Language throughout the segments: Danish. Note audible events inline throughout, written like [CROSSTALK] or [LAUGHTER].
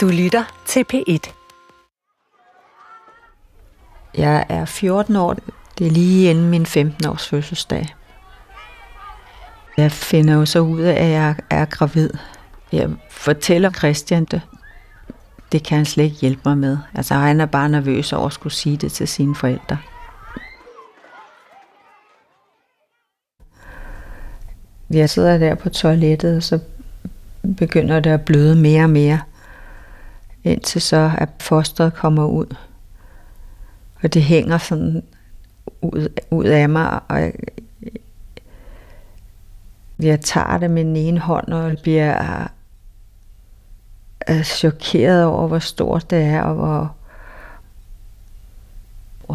Du lytter til P1. Jeg er 14 år. Det er lige inden min 15-års fødselsdag. Jeg finder jo så ud af, at jeg er gravid. Jeg fortæller Christian det. Det kan han slet ikke hjælpe mig med. Altså, han er bare nervøs over at skulle sige det til sine forældre. Jeg sidder der på toilettet, og så begynder det at bløde mere og mere, indtil så at fosteret kommer ud. Og det hænger sådan ud, ud af mig, og jeg, jeg tager det med den ene hånd, og bliver er chokeret over, hvor stort det er, og hvor...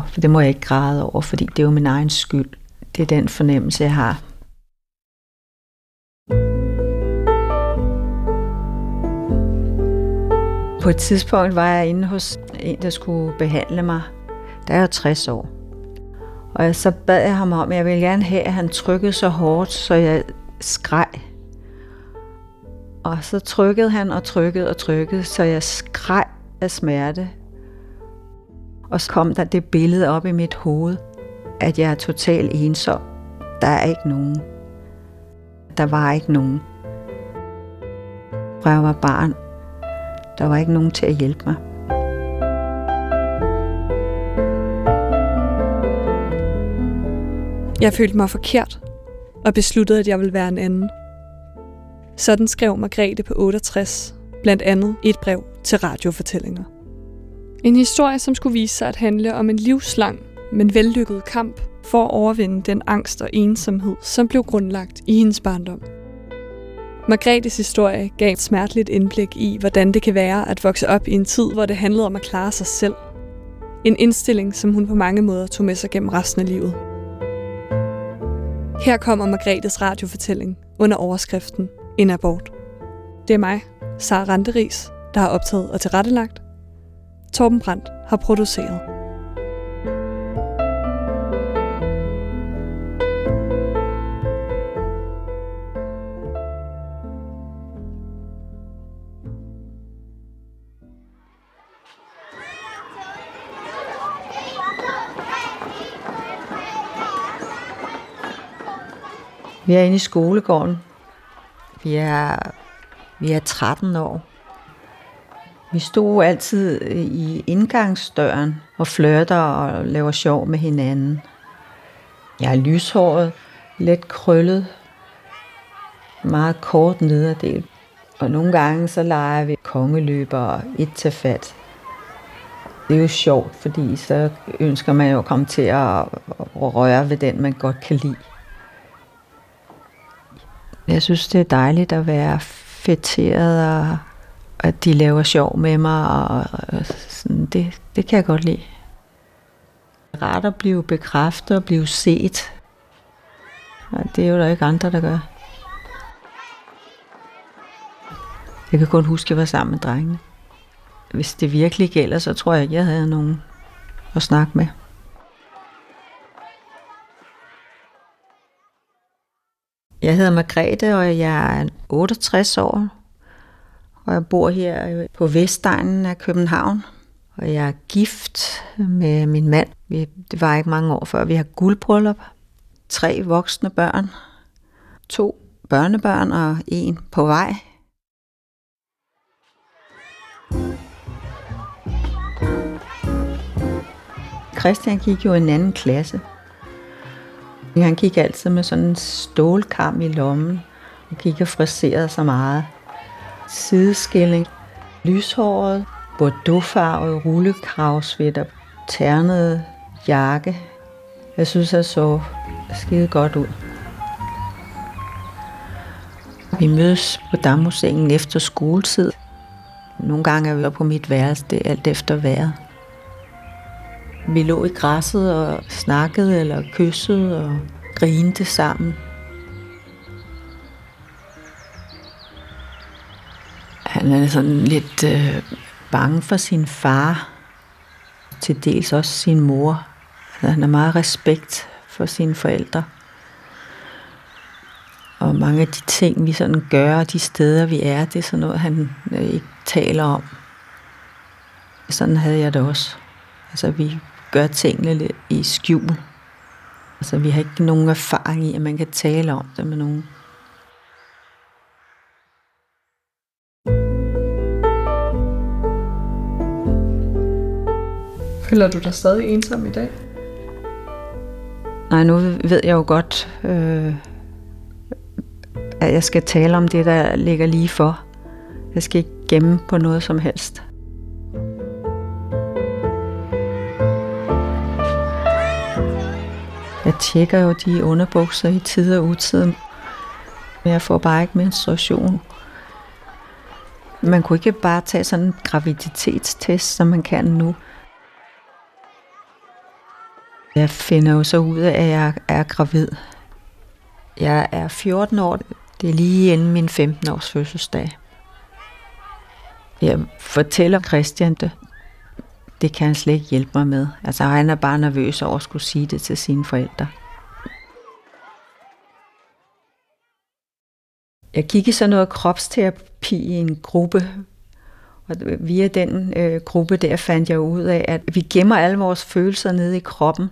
For det må jeg ikke græde over, fordi det er jo min egen skyld. Det er den fornemmelse, jeg har. På et tidspunkt var jeg inde hos en, der skulle behandle mig. Der er jeg 60 år. Og så bad jeg ham om, at jeg ville gerne have, at han trykkede så hårdt, så jeg skreg. Og så trykkede han og trykkede og trykkede, så jeg skreg af smerte. Og så kom der det billede op i mit hoved, at jeg er totalt ensom. Der er ikke nogen. Der var ikke nogen. Fra jeg var barn, der var ikke nogen til at hjælpe mig. Jeg følte mig forkert og besluttede, at jeg ville være en anden. Sådan skrev Margrethe på 68, blandt andet i et brev til radiofortællinger. En historie, som skulle vise sig at handle om en livslang, men vellykket kamp for at overvinde den angst og ensomhed, som blev grundlagt i hendes barndom. Margrethes historie gav et smerteligt indblik i, hvordan det kan være at vokse op i en tid, hvor det handlede om at klare sig selv. En indstilling, som hun på mange måder tog med sig gennem resten af livet. Her kommer Margrethes radiofortælling under overskriften En abort. Det er mig, Sara Randeris, der har optaget og tilrettelagt. Torben Brandt har produceret. Vi er inde i skolegården. Vi er, vi er 13 år. Vi stod altid i indgangsdøren og flørter og laver sjov med hinanden. Jeg er lyshåret, let krøllet, meget kort nederdel. Og nogle gange så leger vi kongeløber og et til fat. Det er jo sjovt, fordi så ønsker man jo at komme til at røre ved den, man godt kan lide. Jeg synes, det er dejligt at være fætteret, og at de laver sjov med mig, og, og sådan, det, det kan jeg godt lide. Rart at blive bekræftet og blive set. Og det er jo der ikke andre, der gør. Jeg kan kun huske, at jeg var sammen med drengene. Hvis det virkelig gælder, så tror jeg ikke, jeg havde nogen at snakke med. Jeg hedder Margrethe, og jeg er 68 år. Og jeg bor her på Vestegnen af København. Og jeg er gift med min mand. Det var ikke mange år før. Vi har guldbryllup. Tre voksne børn. To børnebørn og en på vej. Christian gik jo i en anden klasse. Han gik altid med sådan en stålkam i lommen og gik og friserede så meget. Sideskilling, lyshåret, bordeauxfarvet rullekravsvitter, ternet jakke. Jeg synes, jeg så skide godt ud. Vi mødes på Dammusengen efter skoletid. Nogle gange er vi på mit værelse, det er alt efter vejret. Vi lå i græsset og snakkede eller kyssede og grinte sammen. Han er sådan lidt øh, bange for sin far, til dels også sin mor. Altså, han har meget respekt for sine forældre. Og mange af de ting, vi sådan gør, og de steder, vi er, det er sådan noget, han øh, ikke taler om. Sådan havde jeg det også. Altså, vi gør tingene lidt i skjul. Altså, vi har ikke nogen erfaring i, at man kan tale om det med nogen. Føler du dig stadig ensom i dag? Nej, nu ved jeg jo godt, øh, at jeg skal tale om det, der ligger lige for. Jeg skal ikke gemme på noget som helst. Jeg tjekker jo de underbukser i tid og utid. Men jeg får bare ikke menstruation. Man kunne ikke bare tage sådan en graviditetstest, som man kan nu. Jeg finder jo så ud af, at jeg er gravid. Jeg er 14 år. Det er lige inden min 15 års fødselsdag. Jeg fortæller Christian det. Det kan han slet ikke hjælpe mig med. Altså han er bare nervøs over at skulle sige det til sine forældre. Jeg gik i sådan noget kropsterapi i en gruppe, og via den øh, gruppe der fandt jeg ud af, at vi gemmer alle vores følelser nede i kroppen.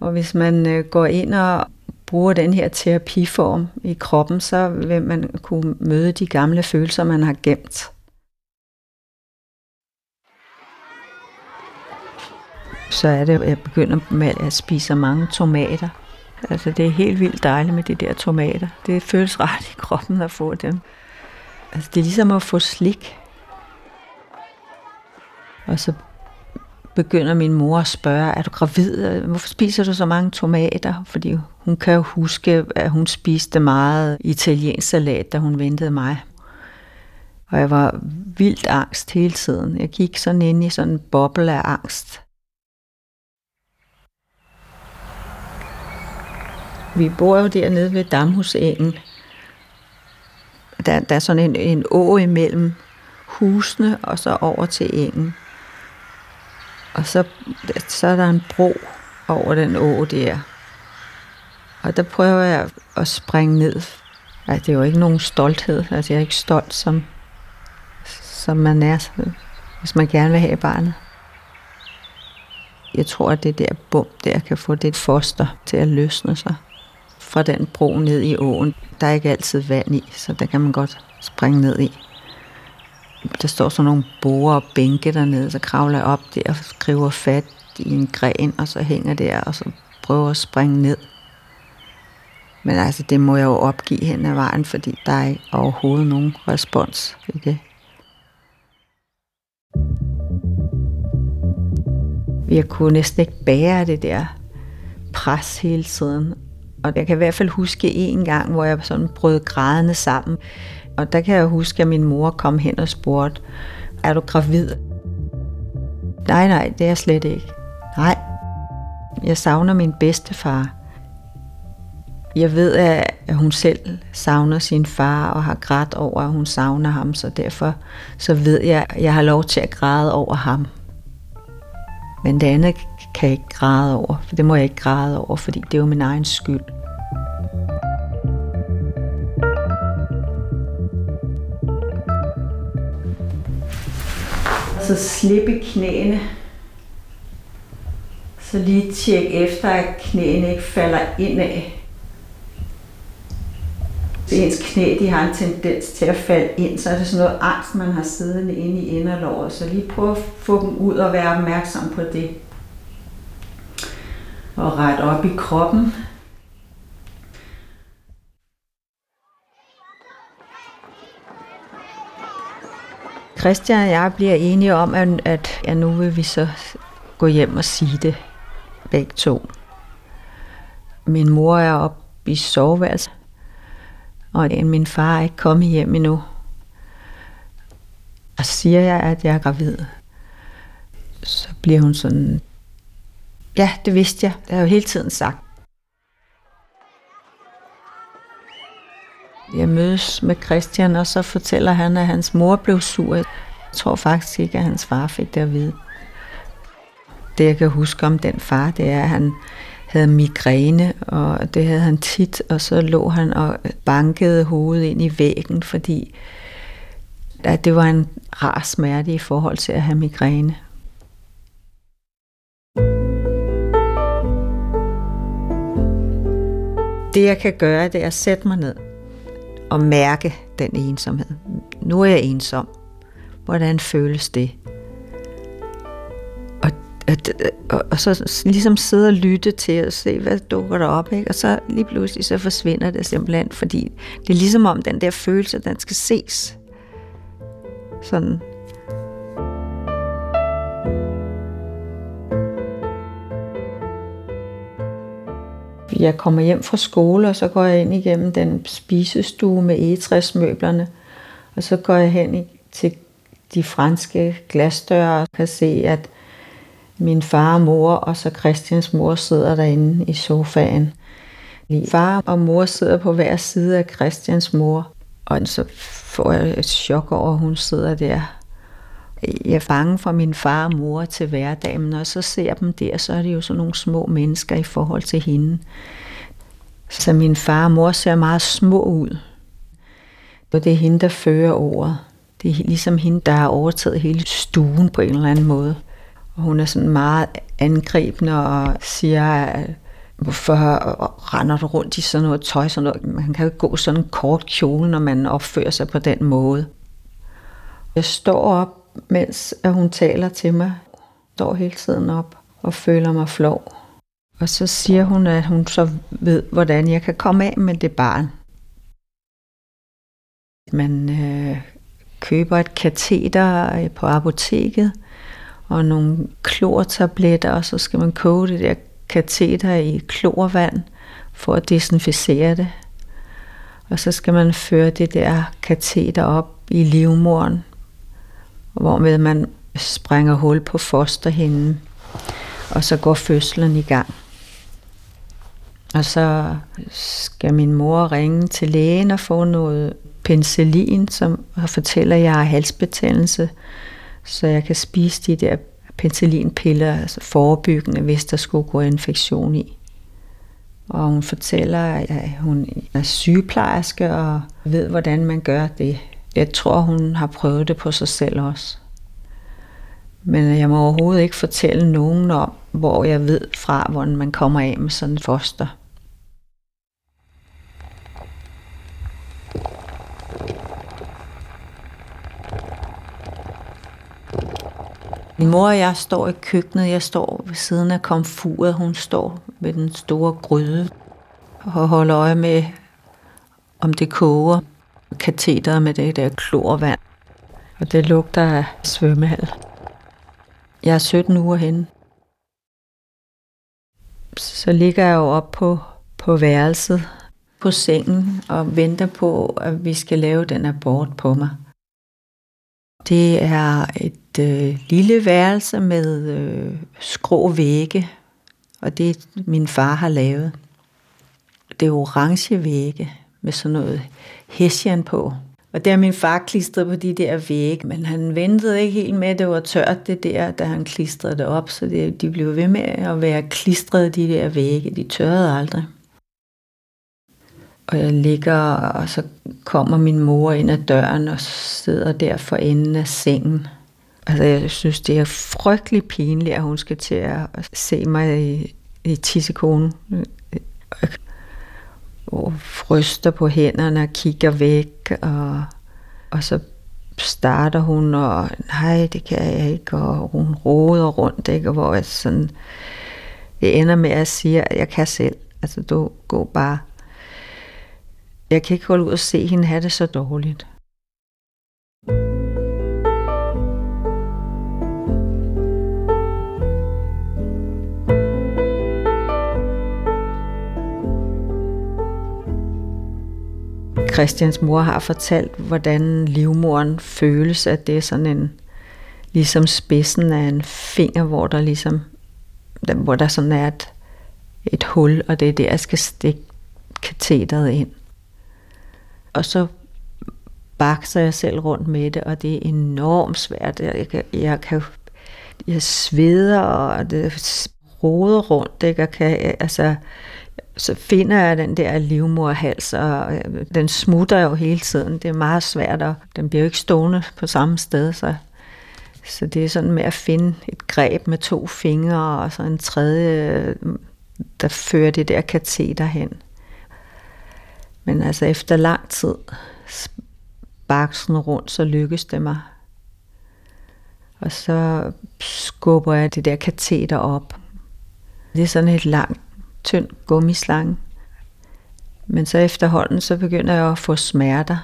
Og hvis man øh, går ind og bruger den her terapiform i kroppen, så vil man kunne møde de gamle følelser, man har gemt. Så er det, at jeg begynder med at spise mange tomater. Altså det er helt vildt dejligt med de der tomater. Det føles rart i kroppen at få dem. Altså det er ligesom at få slik. Og så begynder min mor at spørge, er du gravid? Hvorfor spiser du så mange tomater? Fordi hun kan jo huske, at hun spiste meget italiensk salat, da hun ventede mig. Og jeg var vildt angst hele tiden. Jeg gik sådan ind i sådan en boble af angst. Vi bor jo dernede ved Damhusengen. Der, der er sådan en, en å imellem husene og så over til engen. Og så, så er der en bro over den å der. Og der prøver jeg at springe ned. Altså, det er jo ikke nogen stolthed. Altså, jeg er ikke stolt, som, som man er, hvis man gerne vil have barnet. Jeg tror, at det der bum der kan få det foster til at løsne sig fra den bro ned i åen. Der er ikke altid vand i, så der kan man godt springe ned i. Der står sådan nogle borer og bænke dernede, så kravler jeg op der og skriver fat i en gren, og så hænger der, og så prøver at springe ned. Men altså, det må jeg jo opgive hen ad vejen, fordi der er ikke overhovedet nogen respons i det. Jeg kunne næsten ikke bære det der pres hele tiden. Og jeg kan i hvert fald huske en gang, hvor jeg sådan brød grædende sammen. Og der kan jeg huske, at min mor kom hen og spurgte, er du gravid? Nej, nej, det er jeg slet ikke. Nej, jeg savner min bedstefar. Jeg ved, at hun selv savner sin far og har grædt over, at hun savner ham, så derfor så ved jeg, at jeg har lov til at græde over ham. Men det andet kan jeg ikke græde over, for det må jeg ikke græde over, fordi det er jo min egen skyld. Så slippe knæene. Så lige tjek efter, at knæene ikke falder indad. Så ens knæ de har en tendens til at falde ind, så er det sådan noget angst, man har siddende inde i inderlåret. Så lige prøv at få dem ud og være opmærksom på det. Og ret op i kroppen. Christian og jeg bliver enige om, at, at ja, nu vil vi så gå hjem og sige det begge to. Min mor er oppe i soveværelset, og min far er ikke kommet hjem endnu. Og siger jeg, at jeg er gravid, så bliver hun sådan, ja, det vidste jeg. Det har jeg jo hele tiden sagt. Jeg mødes med Christian, og så fortæller han, at hans mor blev sur. Jeg tror faktisk ikke, at hans far fik det at vide. Det, jeg kan huske om den far, det er, at han havde migræne, og det havde han tit, og så lå han og bankede hovedet ind i væggen, fordi at det var en rar smerte i forhold til at have migræne. Det jeg kan gøre, det er at sætte mig ned og mærke den ensomhed. Nu er jeg ensom. Hvordan føles det? Og, og, og så ligesom sidde og lytte til at se, hvad dukker der op. Ikke? Og så lige pludselig så forsvinder det simpelthen, fordi det er ligesom om den der følelse, den skal ses. Sådan jeg kommer hjem fra skole, og så går jeg ind igennem den spisestue med egetræsmøblerne, og så går jeg hen til de franske glasdøre og kan se, at min far og mor og så Christians mor sidder derinde i sofaen. Far og mor sidder på hver side af Christians mor, og så får jeg et chok over, at hun sidder der. Jeg er bange for min far og mor til hverdagen, og så ser dem der, så er det jo sådan nogle små mennesker i forhold til hende. Så min far og mor ser meget små ud. Og det er hende, der fører ordet. Det er ligesom hende, der har overtaget hele stuen på en eller anden måde. Og hun er sådan meget angribende og siger, hvorfor render du rundt i sådan noget tøj? Sådan noget? Man kan jo ikke gå sådan en kort kjole, når man opfører sig på den måde. Jeg står op, mens hun taler til mig. Jeg står hele tiden op og føler mig flov. Og så siger hun, at hun så ved, hvordan jeg kan komme af med det barn. Man øh, køber et kateter øh, på apoteket, og nogle klortabletter, og så skal man koge det der kateter i klorvand for at desinficere det. Og så skal man føre det der kateter op i livmoren, hvormed man sprænger hul på fosterhinden, og så går fødslen i gang. Og så skal min mor ringe til lægen og få noget penicillin, som fortæller, at jeg har halsbetændelse, så jeg kan spise de der penicillinpiller, altså forebyggende, hvis der skulle gå infektion i. Og hun fortæller, at hun er sygeplejerske og ved, hvordan man gør det. Jeg tror, hun har prøvet det på sig selv også. Men jeg må overhovedet ikke fortælle nogen om, hvor jeg ved fra, hvordan man kommer af med sådan et foster. Min mor og jeg står i køkkenet. Jeg står ved siden af komfuret. Hun står ved den store gryde og holder øje med, om det koger kateter med det der klorvand. Og det lugter af svømmehal. Jeg er 17 uger henne. Så ligger jeg jo op på, på værelset, på sengen, og venter på, at vi skal lave den abort på mig. Det er et øh, lille værelse med øh, skrå vægge, og det min far har lavet. Det er orange vægge med sådan noget hessian på. Og der min far klistret på de der vægge, men han ventede ikke helt med, at det var tørt det der, da han klistrede det op, så det, de blev ved med at være klistret, de der vægge. De tørrede aldrig. Og jeg ligger, og så kommer min mor ind ad døren og sidder der for enden af sengen. Altså, jeg synes, det er frygtelig pinligt, at hun skal til at se mig i, i tissekonen. Og ryster på hænderne og kigger væk, og, og så starter hun, og nej, det kan jeg ikke, og hun roder rundt, ikke? og hvor jeg sådan, det ender med at sige, at jeg kan selv. Altså, du går bare jeg kan ikke holde ud og se hende have det så dårligt. Christians mor har fortalt, hvordan livmoren føles, at det er sådan en, ligesom spidsen af en finger, hvor der ligesom, hvor der sådan er et, et hul, og det er der, jeg skal stikke kateteret ind. Og så bakser jeg selv rundt med det, og det er enormt svært. Jeg jeg, jeg kan jeg sveder, og det roder rundt, ikke? Og kan, altså, så finder jeg den der livmorhals, og øh, den smutter jo hele tiden. Det er meget svært, og den bliver jo ikke stående på samme sted, så, så det er sådan med at finde et greb med to fingre, og så en tredje, øh, der fører det der kateter hen. Men altså efter lang tid baksen rundt, så lykkes det mig. Og så skubber jeg det der kateter op. Det er sådan et langt, tynd gummislange. Men så efterhånden, så begynder jeg at få smerter.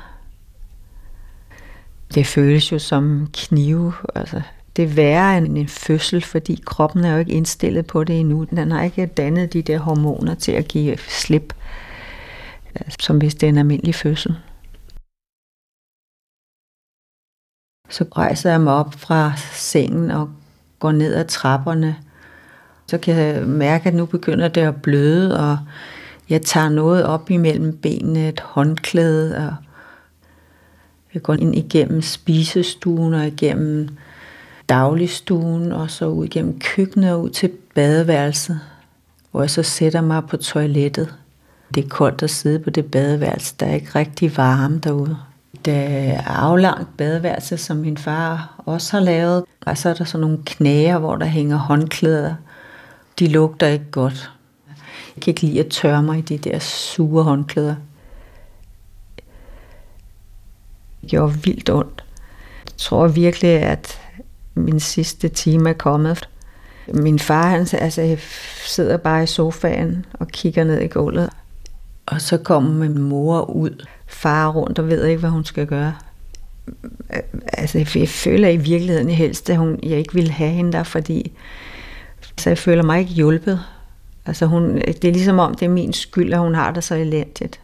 Det føles jo som knive. Altså, det er værre end en fødsel, fordi kroppen er jo ikke indstillet på det endnu. Den har ikke dannet de der hormoner til at give slip, som hvis det er en almindelig fødsel. Så rejser jeg mig op fra sengen og går ned ad trapperne. Så kan jeg mærke, at nu begynder det at bløde, og jeg tager noget op imellem benene, et håndklæde, og jeg går ind igennem spisestuen og igennem dagligstuen, og så ud igennem køkkenet og ud til badeværelset, hvor jeg så sætter mig på toilettet. Det er koldt at sidde på det badeværelse, der er ikke rigtig varme derude Det er aflangt badeværelse, som min far også har lavet. Og så er der sådan nogle knæer, hvor der hænger håndklæder. De lugter ikke godt. Jeg kan ikke lide at tørre mig i de der sure håndklæder. Det gjorde vildt ondt. Jeg tror virkelig, at min sidste time er kommet. Min far han altså, sidder bare i sofaen og kigger ned i gulvet. Og så kommer min mor ud far rundt og ved ikke, hvad hun skal gøre. Altså, jeg føler i virkeligheden helst, at hun, jeg ikke vil have hende der, fordi så jeg føler mig ikke hjulpet. Altså, hun, det er ligesom om, det er min skyld, at hun har det så elendigt.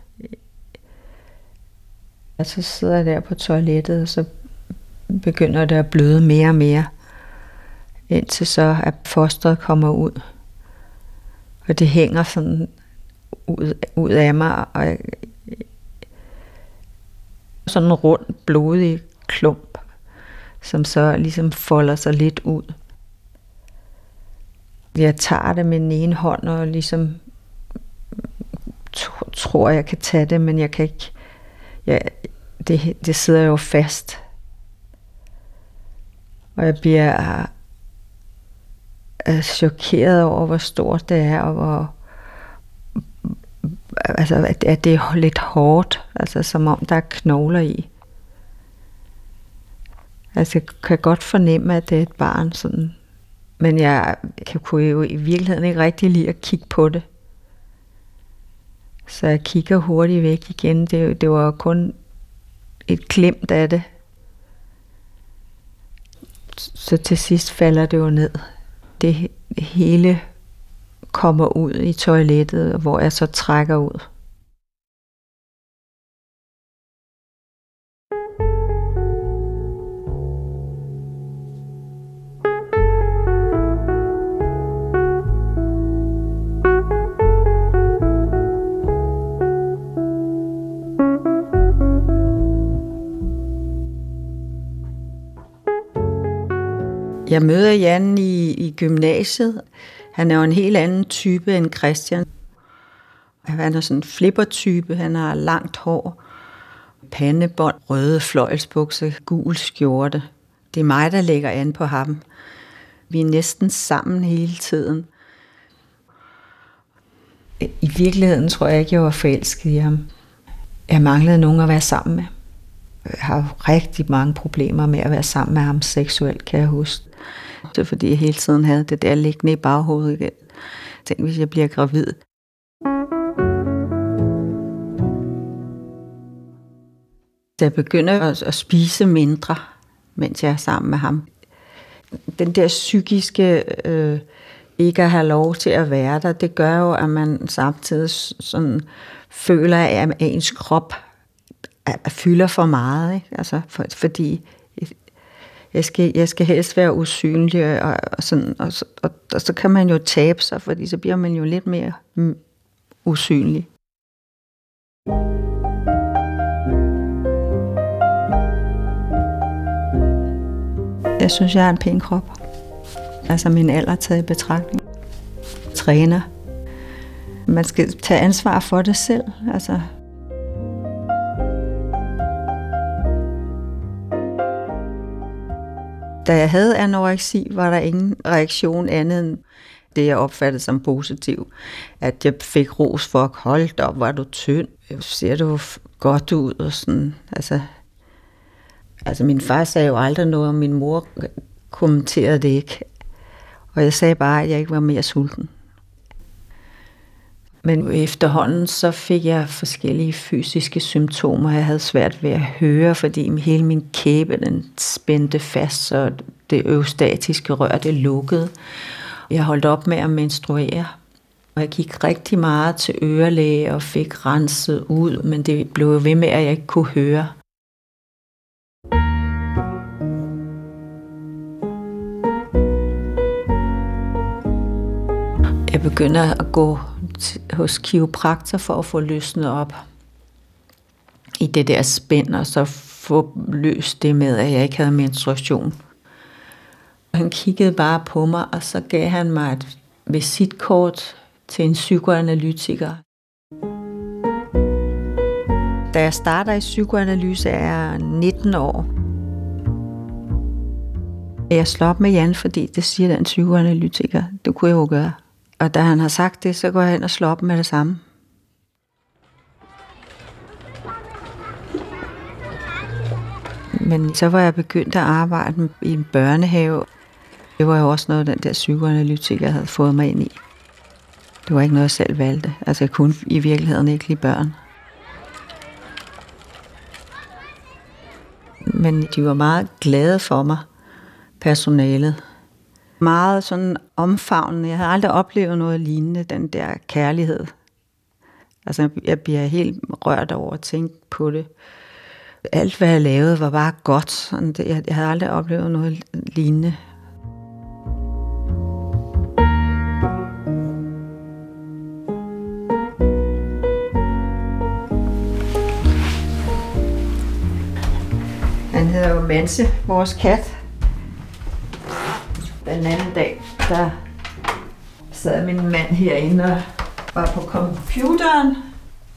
Og så sidder jeg der på toilettet, og så begynder det at bløde mere og mere, indtil så at fosteret kommer ud. Og det hænger sådan ud, ud af mig, og jeg, sådan en rund, blodig klump, som så ligesom folder sig lidt ud. Jeg tager det med den ene hånd og ligesom tror, jeg kan tage det, men jeg kan ikke. Ja, det, det sidder jo fast. Og jeg bliver chokeret over, hvor stort det er, og hvor, altså, at, at det er lidt hårdt, altså som om der er knogler i. Altså, jeg kan godt fornemme, at det er et barn, sådan men jeg kan kunne jo i virkeligheden ikke rigtig lide at kigge på det. Så jeg kigger hurtigt væk igen. Det, det var kun et klemt af det. Så til sidst falder det jo ned. Det hele kommer ud i toilettet, hvor jeg så trækker ud. Jeg møder Jan i, i gymnasiet. Han er jo en helt anden type end Christian. Han er sådan en flippertype. Han har langt hår, pandebånd, røde fløjelsbukser, gul skjorte. Det er mig, der lægger an på ham. Vi er næsten sammen hele tiden. I virkeligheden tror jeg ikke, jeg var forelsket i ham. Jeg manglede nogen at være sammen med. Jeg har rigtig mange problemer med at være sammen med ham seksuelt, kan jeg huske. Det er fordi, jeg hele tiden havde det der liggende i baghovedet igen. Tænk, hvis jeg bliver gravid. Da jeg begynder at, at spise mindre, mens jeg er sammen med ham. Den der psykiske øh, ikke at have lov til at være der, det gør jo, at man samtidig sådan føler, at ens krop fylder for meget. Ikke? Altså, for, fordi jeg skal, jeg skal helst være usynlig, og, og, sådan, og, og, og så kan man jo tabe sig, fordi så bliver man jo lidt mere mm, usynlig. Jeg synes, jeg har en pæn krop. Altså min alder taget i betragtning. Træner. man skal tage ansvar for det selv. Altså, Da jeg havde anoreksi, var der ingen reaktion andet end det, jeg opfattede som positiv. At jeg fik ros for, hold op, var du tynd, ser du godt ud, og sådan, altså, altså min far sagde jo aldrig noget, og min mor kommenterede det ikke. Og jeg sagde bare, at jeg ikke var mere sulten. Men efterhånden så fik jeg forskellige fysiske symptomer. Jeg havde svært ved at høre, fordi hele min kæbe den spændte fast, så det øvstatiske rør det lukkede. Jeg holdt op med at menstruere, og jeg gik rigtig meget til ørelæge og fik renset ud, men det blev ved med, at jeg ikke kunne høre. Jeg begynder at gå hos kiropraktor for at få løsnet op i det der spænd, og så få løst det med, at jeg ikke havde menstruation. Han kiggede bare på mig, og så gav han mig et visitkort til en psykoanalytiker. Da jeg starter i psykoanalyse, er jeg 19 år. Jeg slår op med Jan, fordi det siger den psykoanalytiker. Det kunne jeg jo gøre. Og da han har sagt det, så går jeg hen og slår op med det samme. Men så var jeg begyndt at arbejde i en børnehave. Det var jo også noget, den der psykoanalytiker havde fået mig ind i. Det var ikke noget, jeg selv valgte. Altså, jeg kunne i virkeligheden ikke lide børn. Men de var meget glade for mig, personalet meget sådan omfavnende. Jeg havde aldrig oplevet noget lignende, den der kærlighed. Altså, jeg bliver helt rørt over at tænke på det. Alt, hvad jeg lavede, var bare godt. Sådan det, jeg havde aldrig oplevet noget lignende. Han hedder jo Manse, vores kat den anden dag, der sad min mand herinde og var på computeren,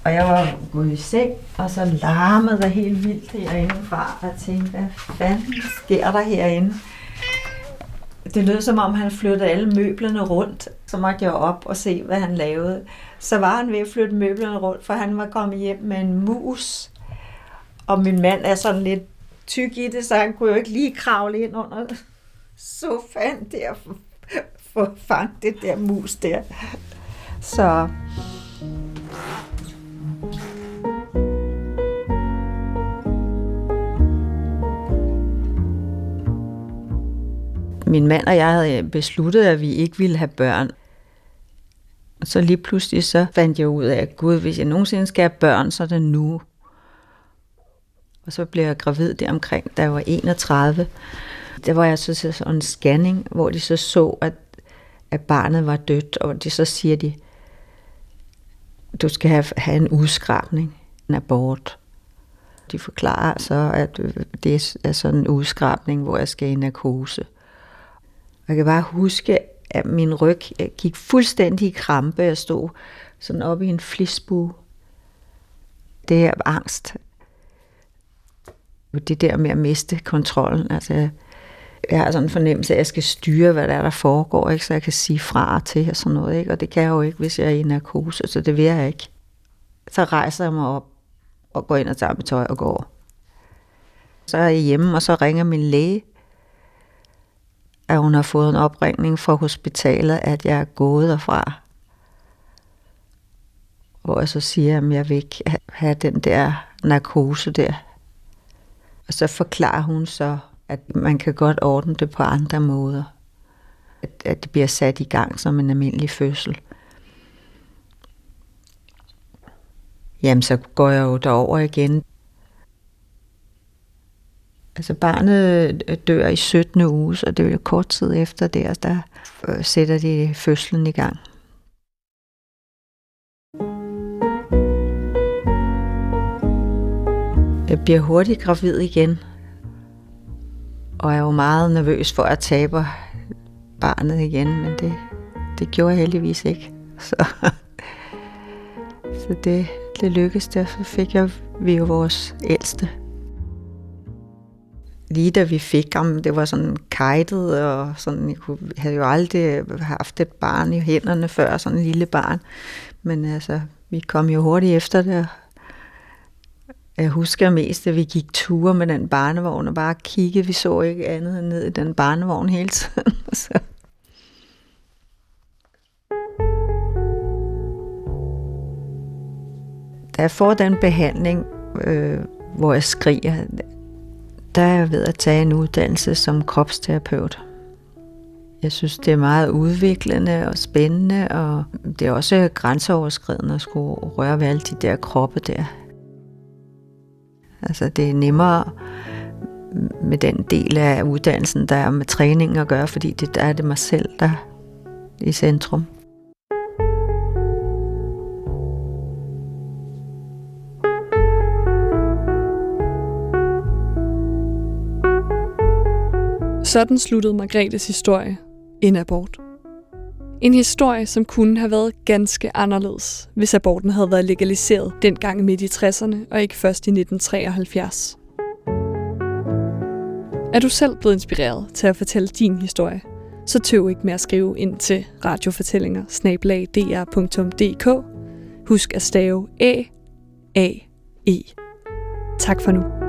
og jeg var gået i seng, og så larmede der helt vildt herindefra, og tænkte, hvad fanden sker der herinde? Det lød som om, han flyttede alle møblerne rundt. Så måtte jeg op og se, hvad han lavede. Så var han ved at flytte møblerne rundt, for han var kommet hjem med en mus. Og min mand er sådan lidt tyk i det, så han kunne jo ikke lige kravle ind under sofaen der for at fange det der mus der. Så min mand og jeg havde øh, besluttet, at vi ikke ville have børn. Og så lige pludselig så fandt jeg ud af, at gud, hvis jeg nogensinde skal have børn, så er det nu. Og så blev jeg gravid der omkring, da jeg var 31 der var jeg så til sådan en scanning, hvor de så så, at, at barnet var dødt, og de så siger de, du skal have, have en udskrabning, en abort. De forklarer så, at øh, det er sådan en udskrabning, hvor jeg skal i narkose. Jeg kan bare huske, at min ryg øh, gik fuldstændig i krampe. Jeg stod sådan oppe i en flisbue. Det er angst. Det der med at miste kontrollen. Altså, jeg har sådan en fornemmelse af, at jeg skal styre, hvad der er, der foregår, ikke? så jeg kan sige fra til og sådan noget. Ikke? Og det kan jeg jo ikke, hvis jeg er i narkose, så det vil jeg ikke. Så rejser jeg mig op og går ind og tager mit tøj og går. Så er jeg hjemme, og så ringer min læge, at hun har fået en opringning fra hospitalet, at jeg er gået derfra. Hvor jeg så siger, at jeg vil ikke have den der narkose der. Og så forklarer hun så, at man kan godt ordne det på andre måder. At, at det bliver sat i gang som en almindelig fødsel. Jamen, så går jeg jo derover igen. Altså barnet øh, dør i 17. uge, så det er jo kort tid efter der, der øh, sætter de fødslen i gang. Jeg bliver hurtigt gravid igen, og jeg var meget nervøs for at tabe barnet igen, men det, det gjorde jeg heldigvis ikke. [LAUGHS] Så Så det, det lykkedes, der så fik jeg, vi jo vores ældste. Lige da vi fik ham, det var sådan kajtet, og sådan, jeg kunne, havde jo aldrig haft et barn i hænderne før, sådan en lille barn. Men altså, vi kom jo hurtigt efter det. Jeg husker mest, at vi gik ture med den barnevogn og bare kiggede. Vi så ikke andet end ned i den barnevogn hele tiden. [LAUGHS] så da jeg får den behandling, øh, hvor jeg skriger, der er jeg ved at tage en uddannelse som kropsterapeut. Jeg synes, det er meget udviklende og spændende, og det er også grænseoverskridende at skulle røre ved alle de der kroppe der. Altså, det er nemmere med den del af uddannelsen, der er med træning at gøre, fordi det, der er det mig selv, der er i centrum. Sådan sluttede Margrethes historie. En abort. En historie, som kunne have været ganske anderledes, hvis aborten havde været legaliseret dengang midt i 60'erne og ikke først i 1973. Er du selv blevet inspireret til at fortælle din historie, så tøv ikke med at skrive ind til radiofortællinger Husk at stave A, A, E. Tak for nu.